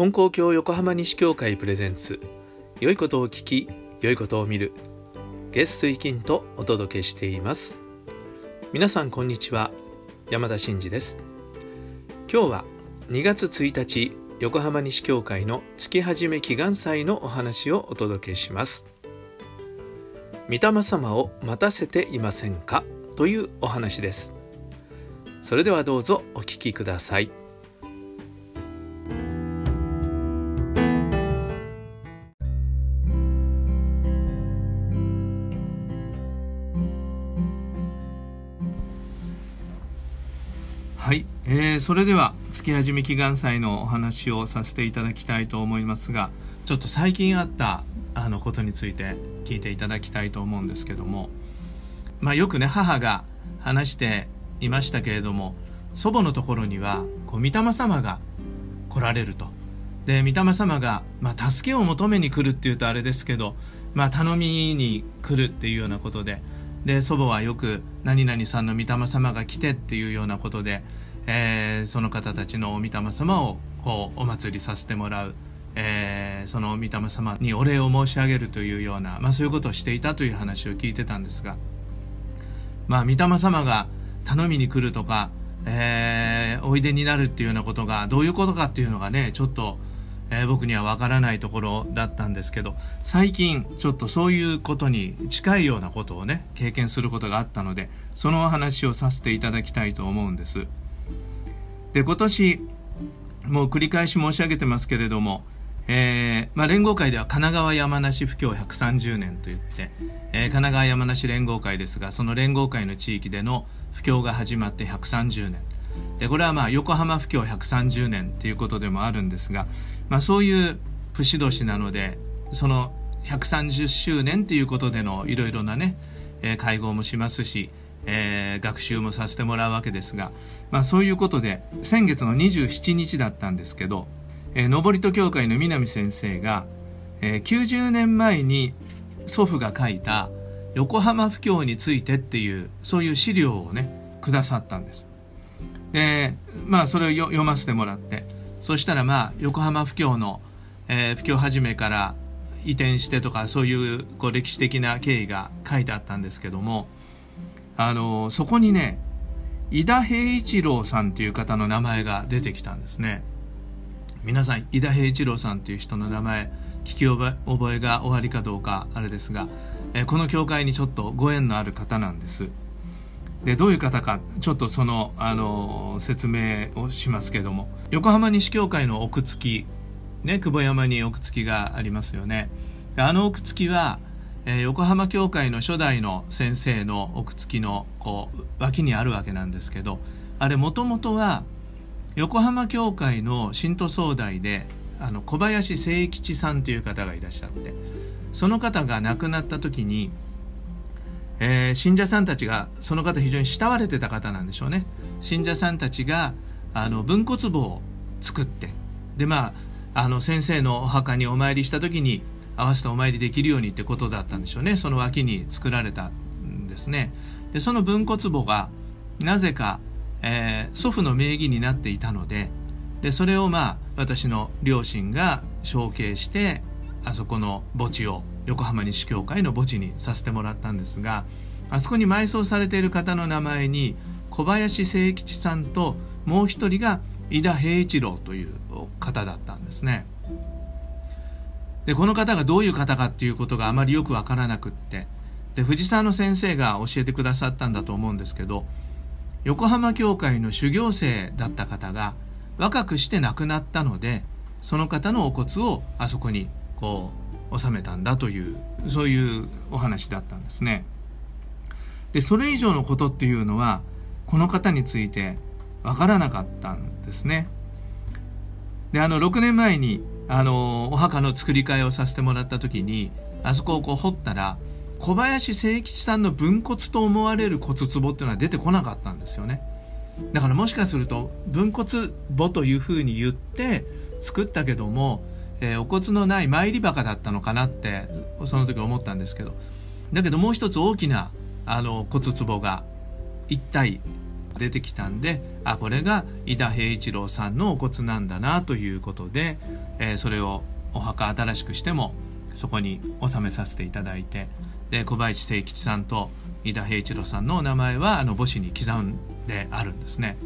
金光教横浜西教会プレゼンツ。良いことを聞き良いことを見る。月水金とお届けしています。皆さんこんにちは。山田真嗣です。今日は2月1日横浜西教会の月始め祈願祭のお話をお届けします。御霊様を待たせていませんか？というお話です。それではどうぞお聞きください。それでは月始め祈願祭のお話をさせていただきたいと思いますがちょっと最近あったあのことについて聞いていただきたいと思うんですけども、まあ、よくね母が話していましたけれども祖母のところにはこう御霊様が来られると。で御霊様が、まあ、助けを求めに来るっていうとあれですけど、まあ、頼みに来るっていうようなことでで祖母はよく何々さんの御霊様が来てっていうようなことで、えー、その方たちの御霊様をこうお祭りさせてもらう、えー、その御霊様にお礼を申し上げるというような、まあ、そういうことをしていたという話を聞いてたんですが、まあ、御霊様が頼みに来るとか、えー、おいでになるっていうようなことがどういうことかっていうのがねちょっとえー、僕にはわからないところだったんですけど最近ちょっとそういうことに近いようなことをね経験することがあったのでそのお話をさせていただきたいと思うんです。で今年もう繰り返し申し上げてますけれども、えーまあ、連合会では神奈川山梨布教130年といって、えー、神奈川山梨連合会ですがその連合会の地域での布教が始まって130年。でこれはまあ横浜布教130年っていうことでもあるんですが、まあ、そういう節年なのでその130周年っていうことでのいろいろなね、えー、会合もしますし、えー、学習もさせてもらうわけですが、まあ、そういうことで先月の27日だったんですけど、えー、登戸教会の南先生が、えー、90年前に祖父が書いた横浜布教についてっていうそういう資料をねくださったんです。でまあそれを読ませてもらってそしたらまあ横浜布教の、えー、布教始めから移転してとかそういうこう歴史的な経緯が書いてあったんですけどもあのそこにね井田平一郎さんっていう方の名前が出てきたんですね。皆さん井田平一郎さんっていう人の名前聞き覚えがおありかどうかあれですが、え、この教会にちょっとご縁のある方なんです。でどういう方かちょっとそのあの説明をしますけども。横浜西教会の奥付きね久保山に奥付きがありますよね。あの奥付きは、えー、横浜教会の初代の先生の奥付きのこう脇にあるわけなんですけどあれもともとは横浜教会の信徒総代であの小林誠吉さんという方がいらっしゃってその方が亡くなった時にえー、信者さんたちがその方非常に慕われてた方なんでしょうね。信者さんたちがあの分骨墓を作ってでまああの先生のお墓にお参りした時に合わせてお参りできるようにってことだったんでしょうねその脇に作られたんですねでその分骨墓がなぜか、えー、祖父の名義になっていたのででそれをまあ私の両親が承継してあそこの墓地を横浜西教会の墓地にさせてもらったんですがあそこに埋葬されている方の名前に小林誠吉さんともう一人が井田平一郎という方だったんですね。でこの方がどういう方かっていうことがあまりよく分からなくってで藤沢の先生が教えてくださったんだと思うんですけど横浜教会の修行生だった方が若くして亡くなったのでその方のお骨をあそこにこう収めたんだというそういうお話だったんですね。でそれ以上のことっていうのはこの方についてわからなかったんですね。であの6年前にあのお墓の作り替えをさせてもらった時にあそこをこう掘ったら小林誠吉さんの分骨と思われる骨壺っていうのは出てこなかったんですよね。だからもしかすると分骨墓というふうに言って作ったけどもえー、お骨のない参りバカだったのかなってその時思ったんですけどだけどもう一つ大きなあの骨壺が一体出てきたんであこれが井田平一郎さんのお骨なんだなということで、えー、それをお墓新しくしてもそこに納めさせていただいてで小林誠吉さんと井田平一郎さんのお名前はあの母子に刻んであるんですね。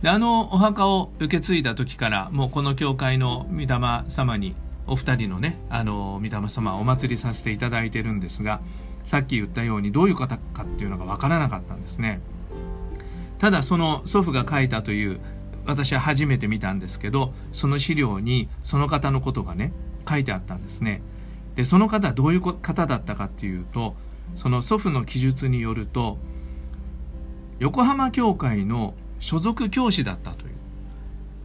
であのお墓を受け継いだ時からもうこの教会の御霊様にお二人のねあの御霊様をお祭りさせていただいてるんですがさっき言ったようにどういう方かっていうのが分からなかったんですねただその祖父が書いたという私は初めて見たんですけどその資料にその方のことがね書いてあったんですね。でその方はどういう方だったかっていうとその祖父の記述によると横浜教会の所属教師だったという。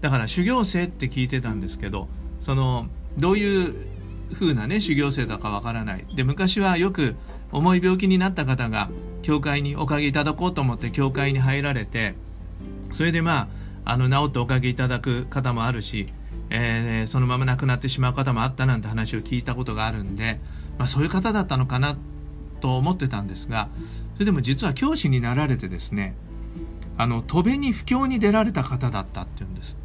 だから修行生って聞いてたんですけどそのどういう風なね修行生だかわからない。で昔はよく重い病気になった方が教会におかげいただこうと思って教会に入られてそれでまああの治っておかげいただく方もあるし、えー、そのまま亡くなってしまう方もあったなんて話を聞いたことがあるんで、まあ、そういう方だったのかなと思ってたんですがそれでも実は教師になられてですねあの戸辺に布教に出られた方だったっていうんです。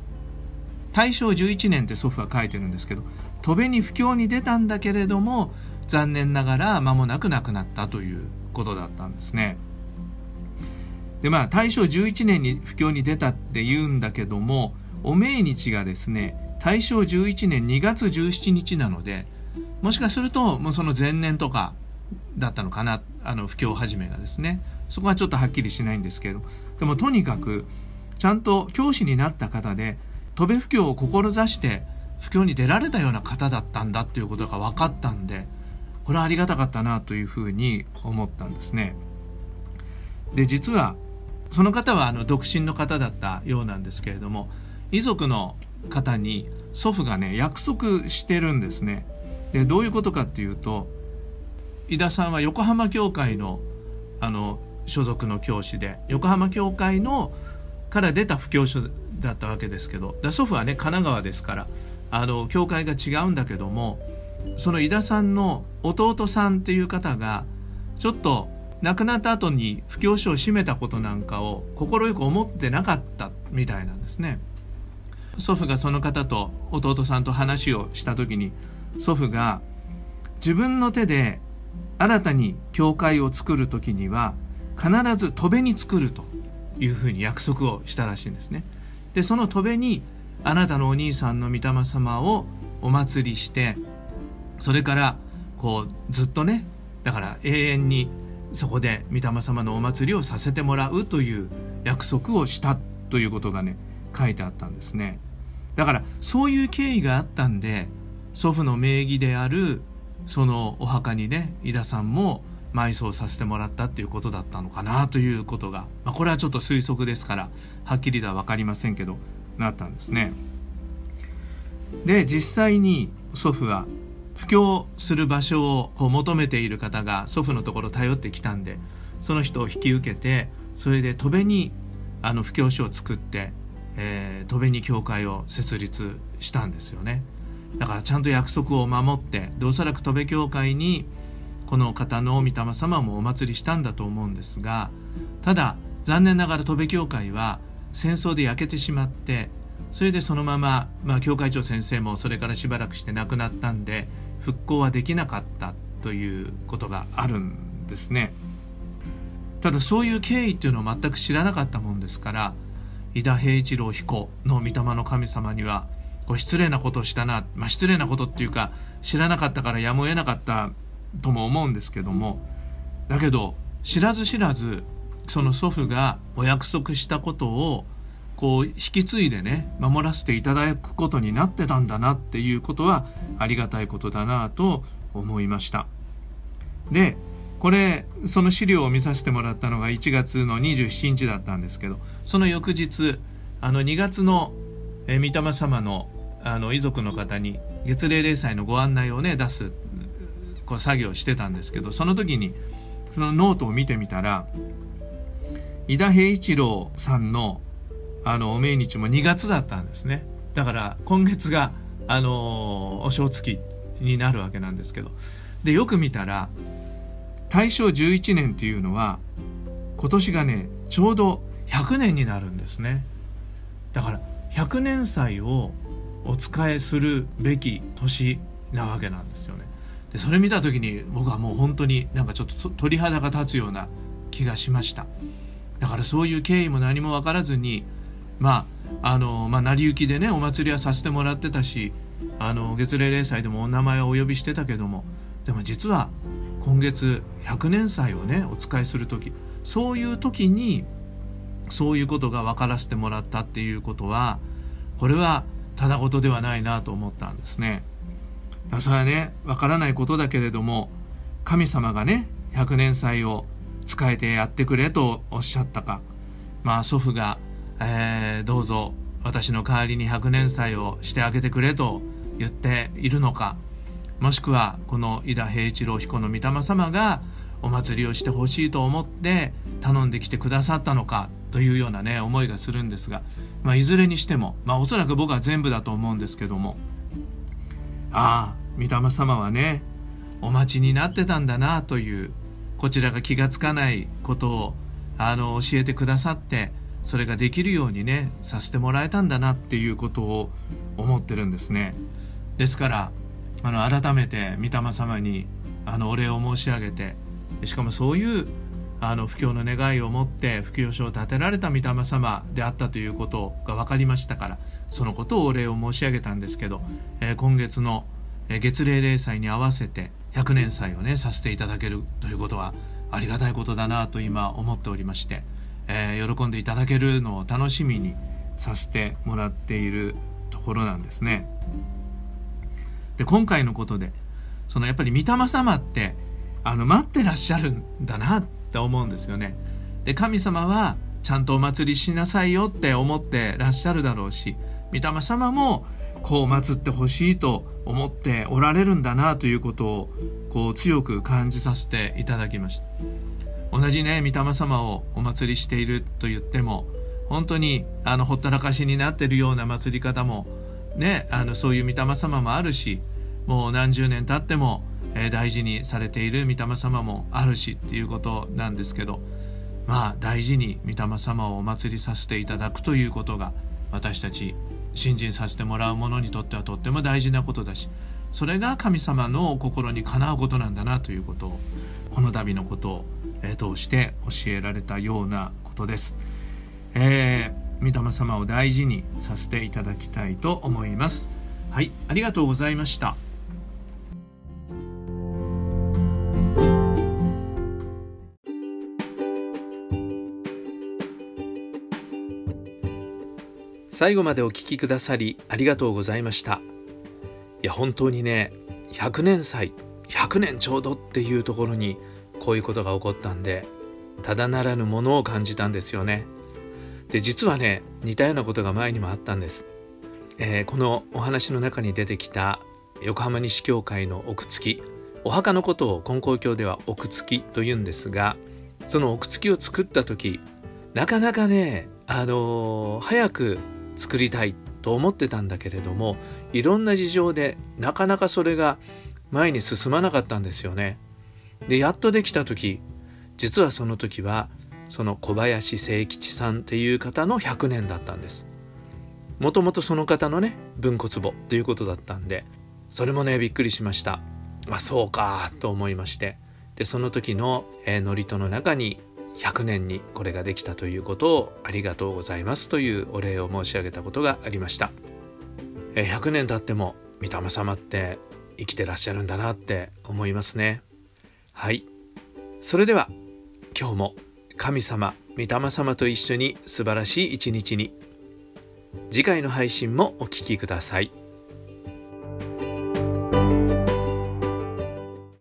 大正11年って祖父は書いてるんですけど戸辺に布教に出たんだけれども残念ながら間もなく亡くなったということだったんですね。でまあ大正11年に布教に出たって言うんだけどもお命日がですね大正11年2月17日なのでもしかするともうその前年とかだったのかなあの布教始めがですねそこはちょっとはっきりしないんですけどでもとにかくちゃんと教師になった方で戸辺布教を志して布教に出られたような方だったんだっていうことが分かったんでこれはありがたかったなというふうに思ったんですね。で実はその方はあの独身の方だったようなんですけれども遺族の方に祖父がね約束してるんですね。でどういうことかっていうと井田さんは横浜教会のあの所属の教師で横浜教会のから出た布教書だったわけですけどだ祖父はね神奈川ですからあの教会が違うんだけどもその井田さんの弟さんっていう方がちょっと亡くなった後に布教書を閉めたことなんかを快く思ってなかったみたいなんですね祖父がその方と弟さんと話をした時に祖父が自分の手で新たに教会を作る時には必ず戸辺に作るというふうに約束をしたらしいんですね。でその戸辺にあなたのお兄さんの御霊様をお祭りしてそれからこうずっとねだから永遠にそこで御霊様のお祭りをさせてもらうという約束をしたということがね書いてあったんですねだからそういう経緯があったんで祖父の名義であるそのお墓にね井田さんも埋葬させてもらったっていうことだったのかなということが、まあ、これはちょっと推測ですからはっきりとは分かりませんけどなったんですね。で実際に祖父は布教する場所をこう求めている方が祖父のところ頼ってきたんでその人を引き受けてそれで戸辺にあの布教所を作って、えー、戸辺に教会を設立したんですよね。だからちゃんと約束を守ってでおそらく戸辺教会にこの方の御霊様もお祭りしたんだと思うんですがただ残念ながら戸辺教会は戦争で焼けてしまってそれでそのまま、まあ、教会長先生もそれからしばらくして亡くなったんで復興はできなかったということがあるんですね。ただそういう経緯っていうのを全く知らなかったもんですから井田平一郎彦の御霊の神様にはこ失礼なことをしたな、まあ、失礼なことっていうか知らなかったからやむを得なかったとも思うんですけどもだけど知らず知らずその祖父がお約束したことをこう引き継いでね守らせていただくことになってたんだなっていうことはありがたいことだなと思いました。でこれその資料を見させてもらったのが1月の27日だったんですけどその翌日あの2月のえ御霊様のあの遺族の方に月例例祭のご案内をね出すこう作業してたんですけどその時にそのノートを見てみたら井田平一郎さんのあの命日も2月だったんですね。だから今月があのお正月になるわけなんですけど。でよく見たら大正11年っていうのは今年がねちょうど100年になるんですね。だから100年祭をお仕えするべき年なわけなんですよね。でそれ見た時に僕はもう本当になんかちょっと鳥肌が立つような気がしました。だからそういう経緯も何も分からずにまああのまあ成り行きでねお祭りはさせてもらってたしあの月例例祭でもお名前をお呼びしてたけどもでも実は今月100年祭をねお使いする時そういう時にそういうことが分からせてもらったっていうことはこれはただ事ではないなと思ったんですね。それはね分からないことだけれども神様がね100年祭を使えてやってくれとおっしゃったかまあ祖父が、えー、どうぞ私の代わりに100年祭をしてあげてくれと言っているのかもしくはこの井田平一郎彦の御霊様がお祭りをしてほしいと思って頼んできてくださったのかというようなね思いがするんですが、まあ、いずれにしても、まあ、おそらく僕は全部だと思うんですけどもああ御霊様はねお待ちになってたんだなというこちらが気が付かないことをあの教えてくださってそれができるようにねさせてもらえたんだなっていうことを思ってるんですね。ですからあの改めて御霊様にあのお礼を申し上げてしかもそういうあの布教の願いを持って布教書を立てられた御霊様であったということが分かりましたからそのことをお礼を申し上げたんですけど、えー、今月の月例例祭に合わせて100年祭をねさせていただけるということはありがたいことだなと今思っておりまして、えー、喜んでいただけるのを楽しみにさせてもらっているところなんですね。で今回のことでそのやっぱり御霊様ってあの待ってらっしゃるんだなって思うんですよね。で神様はちゃんとお祭りしなさいよって思ってらっしゃるだろうし御霊様もこう祀ってほしいと思っておられるんだなということをこう強く感じさせていただきました同じね御霊様をお祭りしていると言っても本当にあのほったらかしになってるような祭り方もねあのそういう御霊様もあるしもう何十年経ってもえ大事にされている御霊様もあるしっていうことなんですけどまあ大事に御霊様をお祭りさせていただくということが私たち信心させてもらう者にとってはとっても大事なことだしそれが神様の心にかなうことなんだなということをこの度のことを、え通して教えられたようなことです。えー、御霊様を大事にさせていただきたいと思います。はい、ありがとうございました。最後までお聞きくださりありがとうございましたいや本当にね100年祭100年ちょうどっていうところにこういうことが起こったんでただならぬものを感じたんですよねで実はね似たようなことが前にもあったんです、えー、このお話の中に出てきた横浜西教会の奥付きお墓のことを金光教では奥付きと言うんですがその奥付きを作った時なかなかねあのー、早く作りたいと思ってたんだけれどもいろんな事情でなかなかそれが前に進まなかったんですよね。でやっとできた時実はその時はその小林誠吉さんっていう方の100年だったんです。もともとその方のね分骨墓ということだったんでそれもねびっくりしました。あそうかと思いましてでその時の、えー、祝詞の中に100年にこれができたということをありがとうございますというお礼を申し上げたことがありました100年経っても御霊様って生きてらっしゃるんだなって思いますねはいそれでは今日も神様御霊様と一緒に素晴らしい一日に次回の配信もお聴きください。